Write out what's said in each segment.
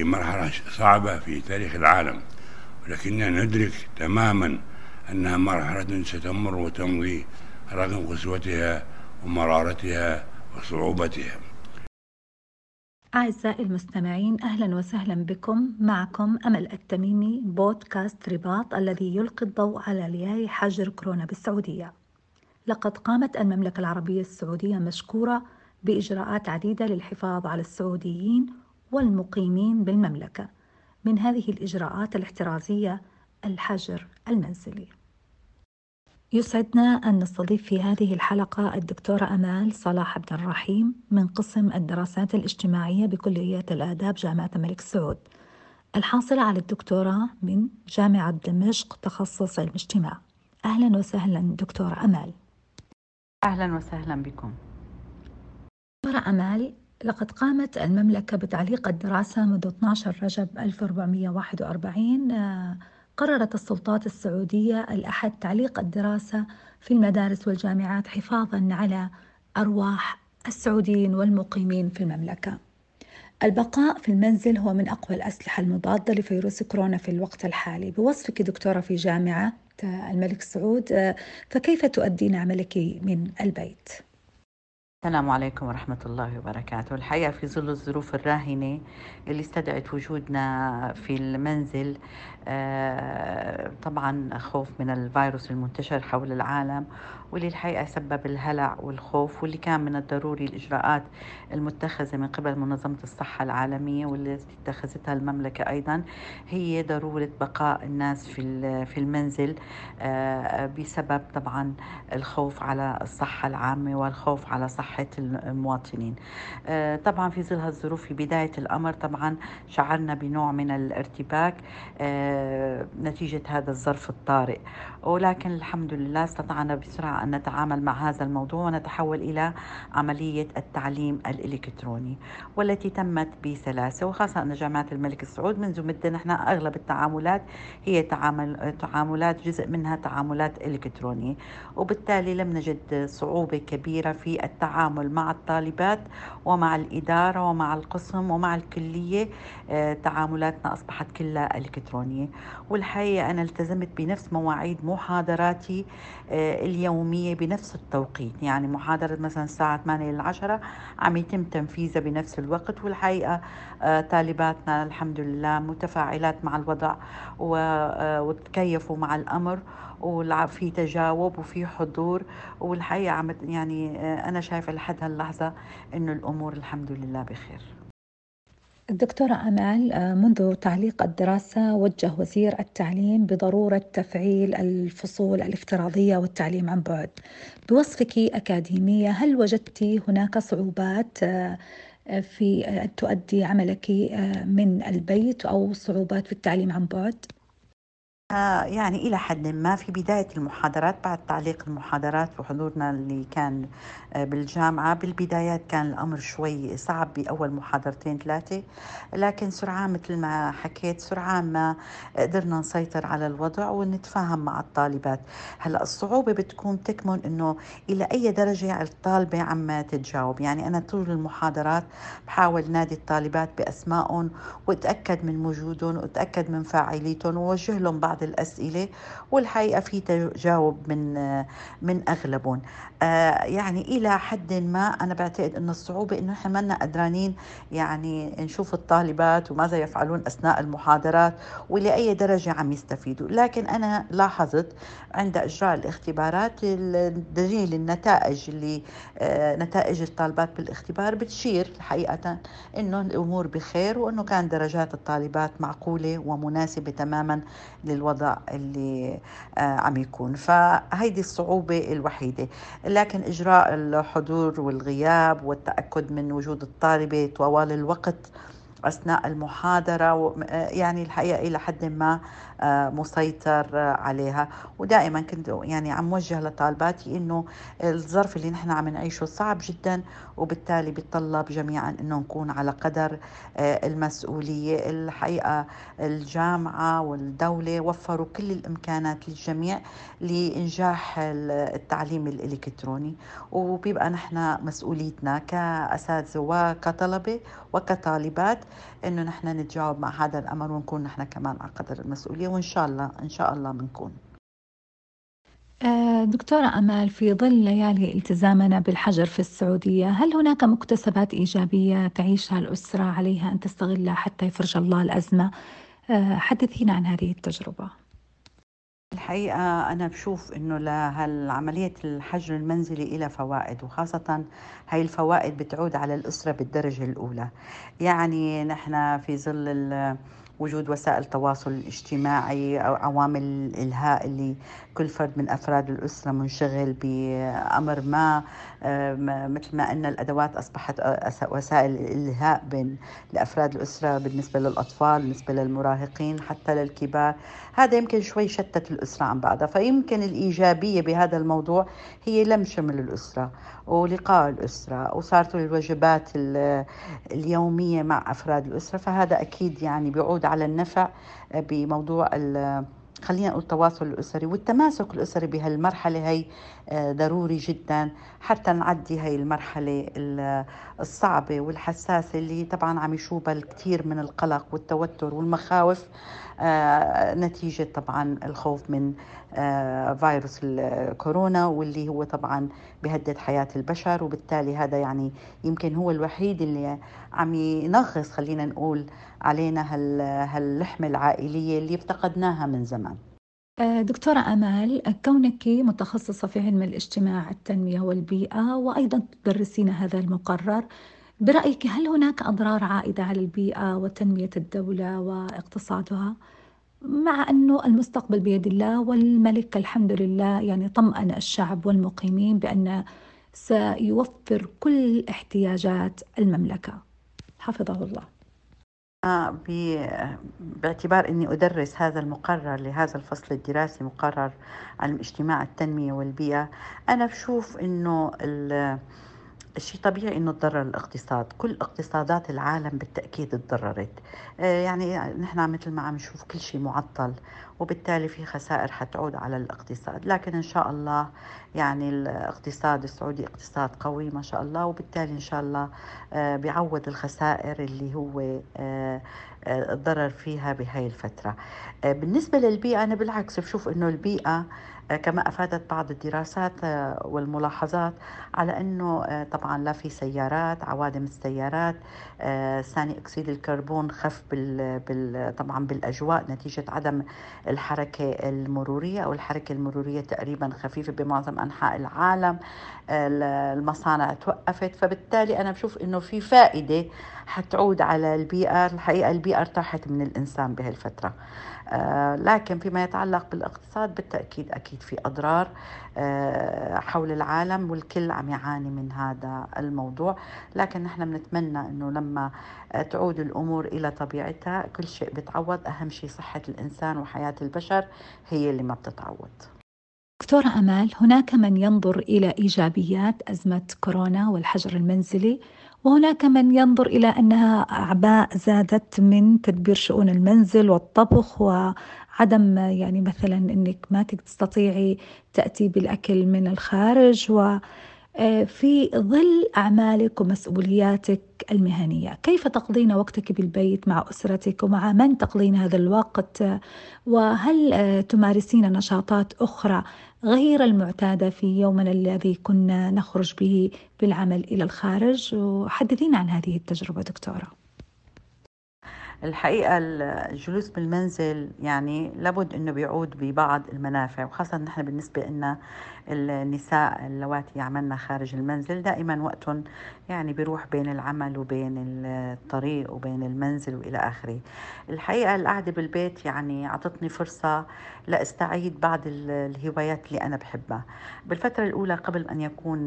في مرحلة صعبة في تاريخ العالم ولكننا ندرك تماما أنها مرحلة ستمر وتمضي رغم قسوتها ومرارتها وصعوبتها. أعزائي المستمعين أهلا وسهلا بكم. معكم أمل التميمي بودكاست رباط الذي يلقي الضوء على لياي حجر كورونا بالسعودية. لقد قامت المملكة العربية السعودية مشكورة بإجراءات عديدة للحفاظ على السعوديين والمقيمين بالمملكة من هذه الإجراءات الاحترازية الحجر المنزلي. يسعدنا أن نستضيف في هذه الحلقة الدكتورة أمال صلاح عبد الرحيم من قسم الدراسات الاجتماعية بكلية الآداب جامعة الملك سعود الحاصلة على الدكتوراه من جامعة دمشق تخصص علم اجتماع. أهلا وسهلا دكتورة أمال. أهلا وسهلا بكم. دكتورة أمال لقد قامت المملكة بتعليق الدراسة منذ 12 رجب 1441 قررت السلطات السعودية الأحد تعليق الدراسة في المدارس والجامعات حفاظا على أرواح السعوديين والمقيمين في المملكة. البقاء في المنزل هو من أقوى الأسلحة المضادة لفيروس كورونا في الوقت الحالي بوصفك دكتورة في جامعة الملك سعود فكيف تؤدين عملك من البيت؟ السلام عليكم ورحمة الله وبركاته. الحقيقة في ظل الظروف الراهنة اللي استدعت وجودنا في المنزل آه، طبعا خوف من الفيروس المنتشر حول العالم واللي الحقيقة سبب الهلع والخوف واللي كان من الضروري الإجراءات المتخذة من قبل منظمة الصحة العالمية واللي اتخذتها المملكة أيضا. هي ضرورة بقاء الناس في في المنزل آه، بسبب طبعا الخوف على الصحة العامة والخوف على صحة المواطنين. آه، طبعا في ظل هالظروف في بداية الأمر طبعا شعرنا بنوع من الارتباك نتيجة هذا الظرف الطارئ. ولكن الحمد لله استطعنا بسرعة أن نتعامل مع هذا الموضوع ونتحول إلى عملية التعليم الإلكتروني والتي تمت بسلاسة وخاصة أن جامعة الملك سعود منذ مدة نحن أغلب التعاملات هي تعامل تعاملات جزء منها تعاملات إلكترونية. وبالتالي لم نجد صعوبة كبيرة في التعامل مع الطالبات ومع الإدارة ومع القسم ومع الكلية آه، تعاملاتنا أصبحت كلها إلكترونية. والحقيقة أنا التزمت بنفس مواعيد محاضراتي آه، اليومية بنفس التوقيت يعني محاضرة مثلا الساعة 8 ل 10 عم يتم تنفيذها بنفس الوقت والحقيقة آه، طالباتنا الحمد لله متفاعلات مع الوضع آه، وتكيفوا مع الأمر وفي تجاوب وفي حضور والحقيقة عم يعني أنا شايفة لحد هاللحظة إنه الأمور الحمد لله بخير. الدكتورة أمال آه، منذ تعليق الدراسة وجه وزير التعليم بضرورة تفعيل الفصول الافتراضية والتعليم عن بعد بوصفك أكاديمية هل وجدت هناك صعوبات آه، في أن تؤدي عملك آه، من البيت أو صعوبات في التعليم عن بعد؟ يعني إلى حد ما في بداية المحاضرات بعد تعليق المحاضرات وحضورنا اللي كان آه، بالجامعة بالبدايات كان الأمر شوي صعب بأول محاضرتين ثلاثة. لكن سرعان مثل ما حكيت سرعان ما قدرنا نسيطر على الوضع ونتفاهم مع الطالبات. هلأ الصعوبة بتكون تكمن إنه إلى أي درجة الطالبة عم تتجاوب. يعني أنا طول المحاضرات بحاول نادي الطالبات بأسمائهم وأتأكد من وجودهم وأتأكد من فاعليتهم ووجه لهم بعض بعض الأسئلة والحقيقة في تجاوب من من أغلبهم. آه، يعني إلى حد ما أنا بعتقد أن الصعوبة أنه إحنا ما قدرانين يعني نشوف الطالبات وماذا يفعلون أثناء المحاضرات ولأي درجة عم يستفيدوا. لكن أنا لاحظت عند إجراء الاختبارات الدليل النتائج اللي آه، نتائج الطالبات بالاختبار بتشير حقيقة أنه الأمور بخير وأنه كان درجات الطالبات معقولة ومناسبة تماما للوضع. اللي آه، عم يكون. فهيدي الصعوبة الوحيدة. لكن إجراء الحضور والغياب والتأكد من وجود الطالبة طوال الوقت أثناء المحاضرة يعني الحقيقة إلى حد ما آه، مسيطر عليها. ودائما كنت يعني عم وجه لطالباتي إنه الظرف اللي نحن عم نعيشه صعب جدا وبالتالي بيتطلب جميعا إنه نكون على قدر آه، المسؤولية. الحقيقة الجامعة والدولة وفروا كل الإمكانات للجميع لإنجاح التعليم الإلكتروني. وبيبقى نحن مسؤوليتنا كأساتذة وكطلبة وكطالبات إنه نحن نتجاوب مع هذا الأمر ونكون نحن كمان على قدر المسؤولية وإن شاء الله إن شاء الله بنكون. آه، دكتورة أمال في ظل ليالي التزامنا بالحجر في السعودية هل هناك مكتسبات إيجابية تعيشها الأسرة عليها أن تستغلها حتى يفرج الله الأزمة؟ آه، حدثينا عن هذه التجربة. الحقيقة أنا بشوف إنه لهالعملية الحجر المنزلي إلى فوائد وخاصة هاي الفوائد بتعود على الأسرة بالدرجة الأولى. يعني نحن في ظل وجود وسائل التواصل الاجتماعي أو عوامل الإلهاء اللي كل فرد من أفراد الأسرة منشغل بأمر ما مثل ما أن الأدوات أصبحت وسائل الإلهاء بين لأفراد الأسرة بالنسبة للأطفال بالنسبة للمراهقين حتى للكبار. هذا يمكن شوي شتت الأسرة عن بعضها. فيمكن الإيجابية بهذا الموضوع هي لم شمل الأسرة. ولقاء الأسرة وصارت الوجبات اليومية مع أفراد الأسرة فهذا أكيد يعني بيعود على النفع بموضوع خلينا نقول التواصل الأسري والتماسك الأسري بهالمرحلة هي آه، ضروري جدا حتى نعدي هاي المرحلة الصعبة والحساسة اللي طبعا عم يشوبها الكثير من القلق والتوتر والمخاوف آه، نتيجة طبعا الخوف من آه، فيروس الكورونا واللي هو طبعا بهدد حياة البشر وبالتالي هذا يعني يمكن هو الوحيد اللي عم ينغص خلينا نقول علينا هاللحمة العائلية اللي افتقدناها من زمان. آه، دكتورة أمال كونك متخصصة في علم الاجتماع التنمية والبيئة وأيضا تدرسين هذا المقرر برأيك هل هناك أضرار عائدة على البيئة وتنمية الدولة واقتصادها؟ مع أنه المستقبل بيد الله والملك الحمد لله يعني طمأن الشعب والمقيمين بأن سيوفر كل احتياجات المملكة. حفظه الله. باعتبار أني أدرس هذا المقرر لهذا الفصل الدراسي مقرر علم اجتماع التنمية والبيئة. أنا بشوف أنه الشيء طبيعي إنه تضرر الاقتصاد. كل اقتصادات العالم بالتأكيد تضررت. آه، يعني نحن مثل ما عم نشوف كل شيء معطل وبالتالي في خسائر حتعود على الاقتصاد. لكن إن شاء الله يعني الاقتصاد السعودي اقتصاد قوي ما شاء الله وبالتالي إن شاء الله آه، بيعوض الخسائر اللي هو آه، الضرر فيها بهاي الفترة. بالنسبة للبيئة أنا بالعكس بشوف أنه البيئة كما أفادت بعض الدراسات آه، والملاحظات على أنه آه، طبعا لا في سيارات عوادم السيارات آه، ثاني أكسيد الكربون خف بال بال طبعا بالأجواء نتيجة عدم الحركة المرورية أو الحركة المرورية تقريبا خفيفة بمعظم أنحاء العالم. المصانع توقفت. فبالتالي أنا بشوف إنه في فائدة حتعود على البيئه الحقيقة البيئه ارتاحت من الإنسان بهالفترة. آه، لكن فيما يتعلق بالاقتصاد بالتأكيد أكيد في أضرار آه، حول العالم والكل عم يعاني من هذا الموضوع. لكن نحن بنتمنى أنه لما تعود الأمور إلى طبيعتها كل شيء بتعوض أهم شيء صحة الإنسان وحياة البشر هي اللي ما بتتعوض. دكتورة أمال هناك من ينظر إلى إيجابيات أزمة كورونا والحجر المنزلي وهناك من ينظر إلى أنها أعباء زادت من تدبير شؤون المنزل والطبخ وعدم يعني مثلا أنك ما تستطيعي تأتي بالأكل من الخارج و آه، في ظل أعمالك ومسؤولياتك المهنية. كيف تقضين وقتك بالبيت مع أسرتك ومع من تقضين هذا الوقت؟ وهل آه، تمارسين نشاطات أخرى غير المعتادة في يومنا الذي كنا نخرج به بالعمل إلى الخارج. وحدثينا عن هذه التجربة دكتورة. الحقيقة الجلوس بالمنزل يعني لابد أنه بيعود ببعض المنافع وخاصة نحن بالنسبة لنا النساء اللواتي يعملن خارج المنزل دائما وقتهم يعني بيروح بين العمل وبين الطريق وبين المنزل وإلى آخره. الحقيقة القعدة بالبيت يعني أعطتني فرصة لأستعيد بعض الهوايات اللي أنا بحبها. بالفترة الأولى قبل أن يكون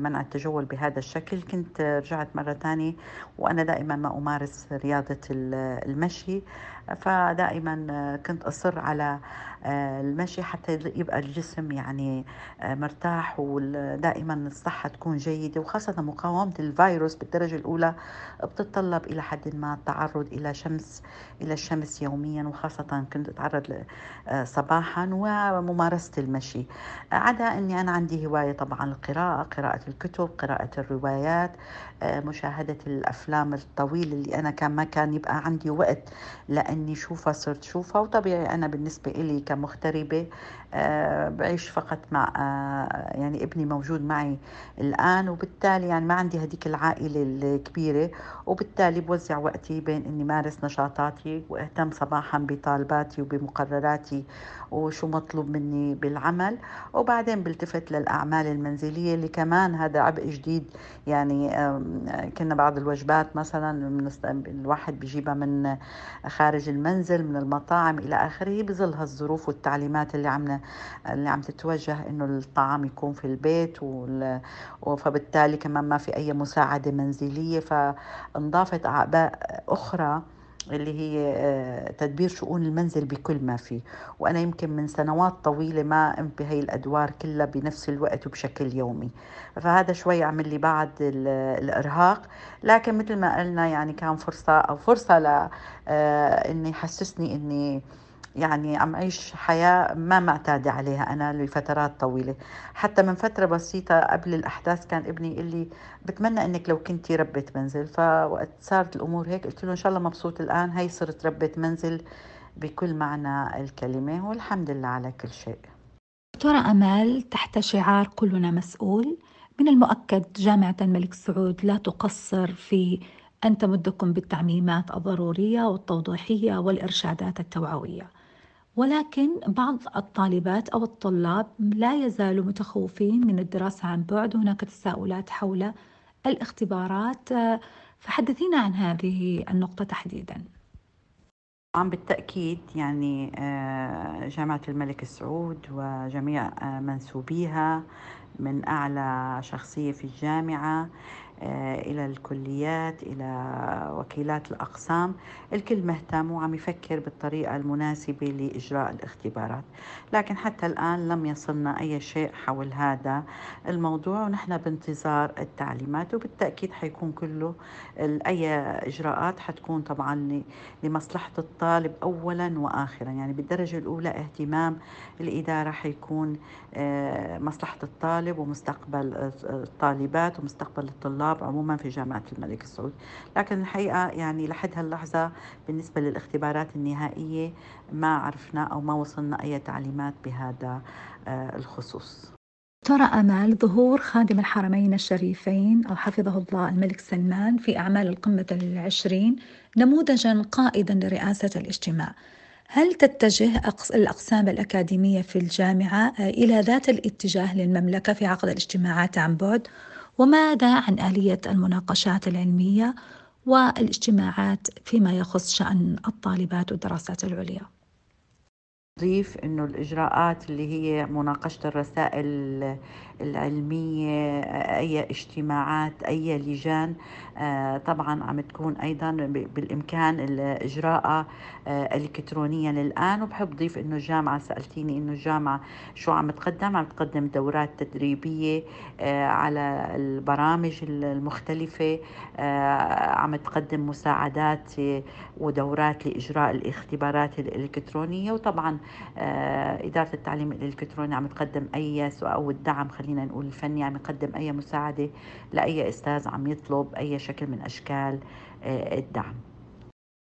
منع التجول بهذا الشكل كنت رجعت مرة ثانية وأنا دائما ما أمارس رياضة المشي فدائما كنت أصر على آه، المشي حتى يبقى الجسم يعني آه، مرتاح ودائما الصحة تكون جيدة وخاصة مقاومة الفيروس بالدرجة الأولى بتتطلب إلى حد ما التعرض إلى شمس إلى الشمس يوميا وخاصة كنت أتعرض صباحا وممارسة المشي. عدا أني أنا عندي هواية طبعا القراءة قراءة الكتب قراءة الروايات مشاهدة الأفلام الطويلة اللي أنا كان ما كان يبقى عندي وقت لأني شوفها صرت شوفها وطبيعي أنا بالنسبة إلي كمغتربة آه، بعيش فقط مع آه، يعني ابني موجود معي الآن وبالتالي يعني ما عندي هذيك العائلة الكبيرة وبالتالي بوزع وقتي بين إني مارس نشاطاتي وأهتم صباحا بطالباتي وبمقرراتي وشو مطلوب مني بالعمل وبعدين بلتفت للأعمال المنزلية اللي كمان هذا عبء جديد يعني كنا بعض الوجبات مثلا الواحد بيجيبها من خارج المنزل من المطاعم إلى آخره بظل هالظروف والتعليمات اللي عم اللي عم تتوجه إنه الطعام يكون في البيت فبالتالي كمان ما في أي مساعدة منزلية فانضافت أعباء أخرى اللي هي آه، تدبير شؤون المنزل بكل ما فيه. وأنا يمكن من سنوات طويلة ما قمت بهي الأدوار كلها بنفس الوقت وبشكل يومي. فهذا شوي عمل لي بعض الإرهاق. لكن مثل ما قلنا يعني كان فرصة أو فرصة ل آه، إني يحسسني إني يعني عم أعيش حياة ما معتادة عليها أنا لفترات طويلة. حتى من فترة بسيطة قبل الأحداث كان ابني يقول لي بتمنى أنك لو كنتي ربة منزل. فوقت صارت الأمور هيك قلت له إن شاء الله مبسوط الآن هي صرت ربة منزل بكل معنى الكلمة والحمد لله على كل شيء. دكتورة أمال تحت شعار كلنا مسؤول من المؤكد جامعة الملك سعود لا تقصر في أن تمدكم بالتعميمات الضرورية والتوضيحية والإرشادات التوعوية. ولكن بعض الطالبات أو الطلاب لا يزالوا متخوفين من الدراسة عن بعد هناك تساؤلات حول الاختبارات. فحدثينا عن هذه النقطة تحديدا. طبعا بالتأكيد يعني آه، جامعة الملك سعود وجميع آه، منسوبيها من أعلى شخصية في الجامعة. إلى الكليات إلى وكيلات الأقسام. الكل مهتم وعم يفكر بالطريقة المناسبة لإجراء الاختبارات. لكن حتى الآن لم يصلنا أي شيء حول هذا الموضوع ونحن بانتظار التعليمات وبالتأكيد حيكون كله أي إجراءات حتكون طبعا لمصلحة الطالب أولا وآخرا. يعني بالدرجة الأولى اهتمام الإدارة حيكون آه، مصلحة الطالب ومستقبل الطالبات ومستقبل الطلاب الطلاب عموما في جامعة الملك سعود لكن الحقيقة يعني لحد هاللحظة بالنسبة للاختبارات النهائية ما عرفنا أو ما وصلنا أي تعليمات بهذا آه، الخصوص. ترى أمال ظهور خادم الحرمين الشريفين أو حفظه الله الملك سلمان في أعمال القمة العشرين نموذجا قائدا لرئاسة الاجتماع. هل تتجه الأقسام الأكاديمية في الجامعة آه، إلى ذات الاتجاه للمملكة في عقد الاجتماعات عن بعد؟ وماذا عن آلية المناقشات العلمية والاجتماعات فيما يخص شأن الطالبات والدراسات العليا؟ أضيف أنه الإجراءات اللي هي مناقشة الرسائل العلمية أي اجتماعات أي لجان آه، طبعا عم تكون أيضا بالإمكان إجراءها آه، إلكترونيا الآن. وبحب أضيف أنه الجامعة سألتيني أنه الجامعة شو عم تقدم؟ عم تقدم دورات تدريبية آه، على البرامج المختلفة عم تقدم مساعدات ودورات لإجراء الاختبارات الإلكترونية. وطبعا إدارة التعليم الإلكتروني عم تقدم أي سؤال أو الدعم خلينا نقول الفني عم يقدم أي مساعدة لأي أستاذ عم يطلب أي شكل من أشكال آه، الدعم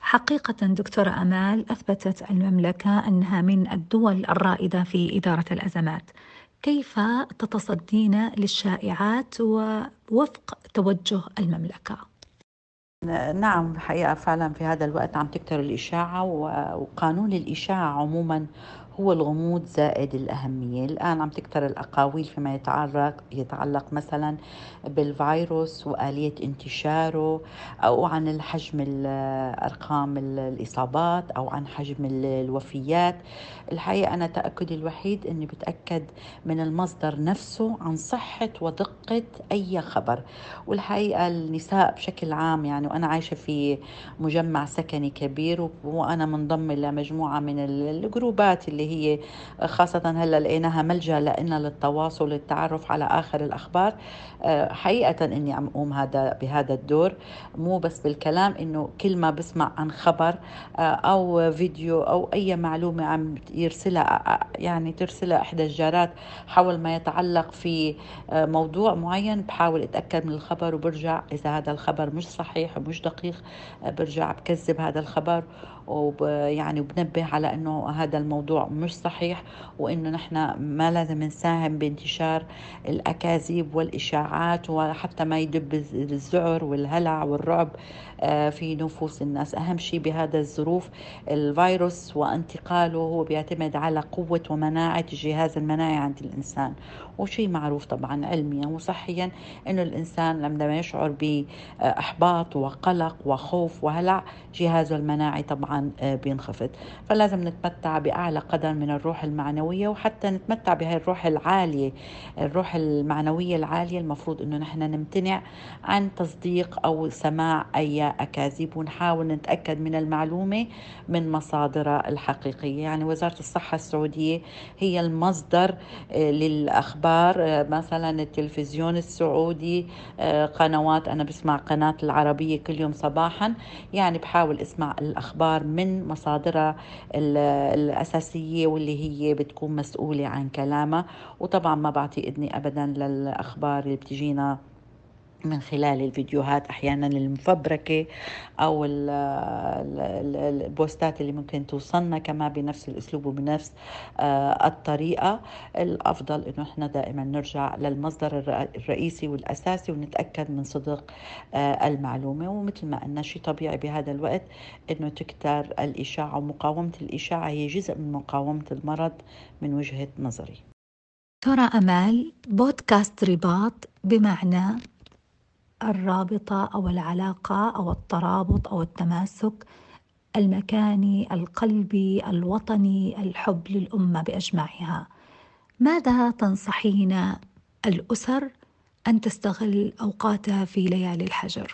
حقيقة دكتورة أمال أثبتت المملكة أنها من الدول الرائدة في إدارة الأزمات كيف تتصدين للشائعات ووفق توجه المملكة؟ نعم الحقيقة فعلا في هذا الوقت عم تكتر الإشاعة وقانون الإشاعة عموما هو الغموض زائد الأهمية. الآن عم تكتر الأقاويل فيما يتعلق يتعلق مثلا بالفيروس وآلية انتشاره أو عن الحجم أرقام الإصابات أو عن حجم الوفيات. الحقيقة أنا تأكدي الوحيد أني بتأكد من المصدر نفسه عن صحة ودقة أي خبر. والحقيقة النساء بشكل عام يعني وأنا عايشة في مجمع سكني كبير وأنا منضمة لمجموعة من الجروبات اللي اللي هي خاصة هلا لقيناها ملجأ لنا للتواصل للتعرف على آخر الأخبار. آه، حقيقة إني عم أقوم هذا بهذا الدور مو بس بالكلام إنه كل ما بسمع عن خبر آه، أو فيديو أو أي معلومة عم يرسلها يعني ترسلها إحدى الجارات حول ما يتعلق في موضوع معين بحاول أتأكد من الخبر وبرجع إذا هذا الخبر مش صحيح ومش دقيق برجع بكذب هذا الخبر. ويعني وبنبه على إنه هذا الموضوع مش صحيح وإنه نحن ما لازم نساهم بانتشار الأكاذيب والإشاعات وحتى ما يدب الذعر والهلع والرعب آه، في نفوس الناس. أهم شيء بهذا الظروف الفيروس وانتقاله هو بيعتمد على قوة ومناعة الجهاز المناعي عند الإنسان. وشيء معروف طبعا علميا وصحيا إنه الإنسان لما يشعر بأحباط وقلق وخوف وهلع جهازه المناعي طبعا آه، بينخفض. فلازم نتمتع بأعلى قدر من الروح المعنوية وحتى نتمتع بهي الروح العالية. الروح المعنوية العالية المفروض إنه نحن نمتنع عن تصديق أو سماع أي أكاذيب ونحاول نتأكد من المعلومة من مصادرها الحقيقية. يعني وزارة الصحة السعودية هي المصدر آه، للأخبار الأخبار آه، مثلا التلفزيون السعودي قنوات. أنا بسمع قناة العربية كل يوم صباحا. يعني بحاول أسمع الأخبار من مصادرها الأساسية واللي هي بتكون مسؤولة عن كلامها. وطبعا ما بعطي إذني أبدا للأخبار اللي بتجينا من خلال الفيديوهات أحيانا المفبركة أو البوستات اللي ممكن توصلنا كمان بنفس الأسلوب وبنفس آه، الطريقة. الأفضل إنه إحنا دائما نرجع للمصدر الرئيسي والأساسي ونتأكد من صدق آه، المعلومة. ومثل ما قلنا شيء طبيعي بهذا الوقت إنه تكتر الإشاعة ومقاومة الإشاعة. هي جزء من مقاومة المرض من وجهة نظري. ترى أمال بودكاست رباط بمعنى الرابطة أو العلاقة أو الترابط أو التماسك المكاني القلبي الوطني الحب للأمة بأجمعها ماذا تنصحين الأسر أن تستغل أوقاتها في ليالي الحجر؟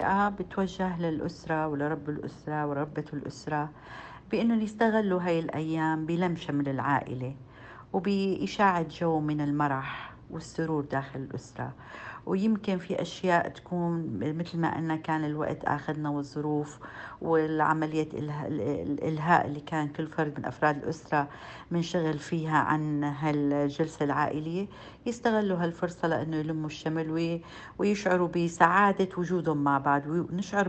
آه بتوجه للأسرة ولرب الأسرة وربة الأسرة بأنه يستغلوا هاي الأيام بلم شمل العائلة وبإشاعة جو من المرح والسرور داخل الأسرة ويمكن في أشياء تكون مثل ما قلنا كان الوقت أخذنا والظروف والعملية الإلهاء اللي كان كل فرد من أفراد الأسرة منشغل فيها عن هالجلسة العائلية يستغلوا هالفرصة لأنه يلموا الشمل ويشعروا بسعادة وجودهم مع بعض ونشعر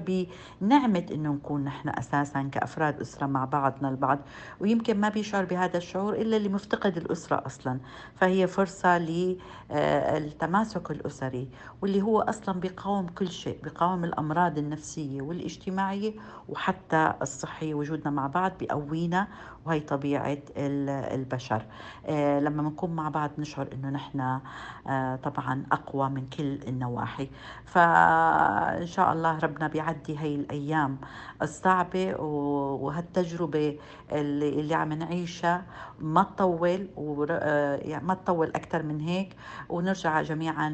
بنعمة أنه نكون نحن أساسا كأفراد أسرة مع بعضنا البعض ويمكن ما بيشعر بهذا الشعور إلا اللي مفتقد الأسرة أصلا. فهي فرصة للتماسك الأسري واللي هو أصلا بيقاوم كل شيء بيقاوم الأمراض النفسية والاجتماعية وحتى الصحية. وجودنا مع بعض بقوينا وهي طبيعة البشر. آه، لما بنكون مع بعض نشعر إنه نحن آه، طبعا أقوى من كل النواحي. فإن شاء الله ربنا بيعدي هي الأيام الصعبة وهالتجربة اللي, اللي عم نعيشها ما تطول آه، يعني ما تطول أكثر من هيك. ونرجع جميعا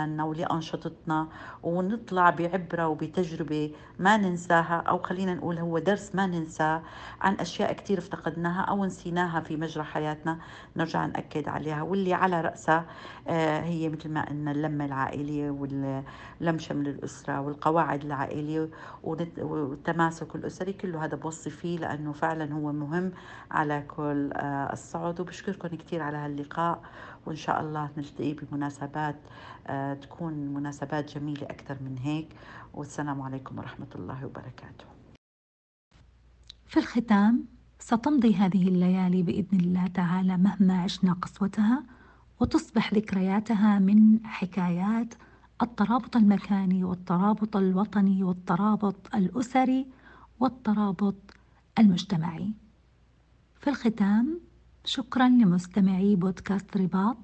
لاعمالنا ولأنشطتنا ونطلع بعبرة وبتجربة ما ننساها أو خلينا نقول هو درس ما ننساه عن أشياء كثير افتقدناها أو نسيناها في مجرى حياتنا نرجع نأكد عليها. واللي على راسها آه، هي مثل ما قلنا اللمة العائلية واللم شمل الأسرة والقواعد العائلية والتماسك الأسري كله هذا بوصي فيه لأنه فعلا هو مهم على كل آه، الصعد وبشكركم كثير على هاللقاء وإن شاء الله نلتقي بمناسبات آه، تكون مناسبات جميلة أكثر من هيك. والسلام عليكم ورحمة الله وبركاته. في الختام ستمضي هذه الليالي بإذن الله تعالى مهما عشنا قسوتها وتصبح ذكرياتها من حكايات الترابط المكاني والترابط الوطني والترابط الأسري والترابط المجتمعي. في الختام شكرا لمستمعي بودكاست رباط.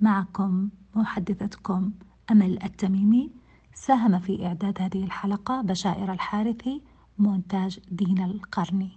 معكم محدثتكم أمل التميمي. ساهم في إعداد هذه الحلقة بشائر الحارثي مونتاج دين القرني.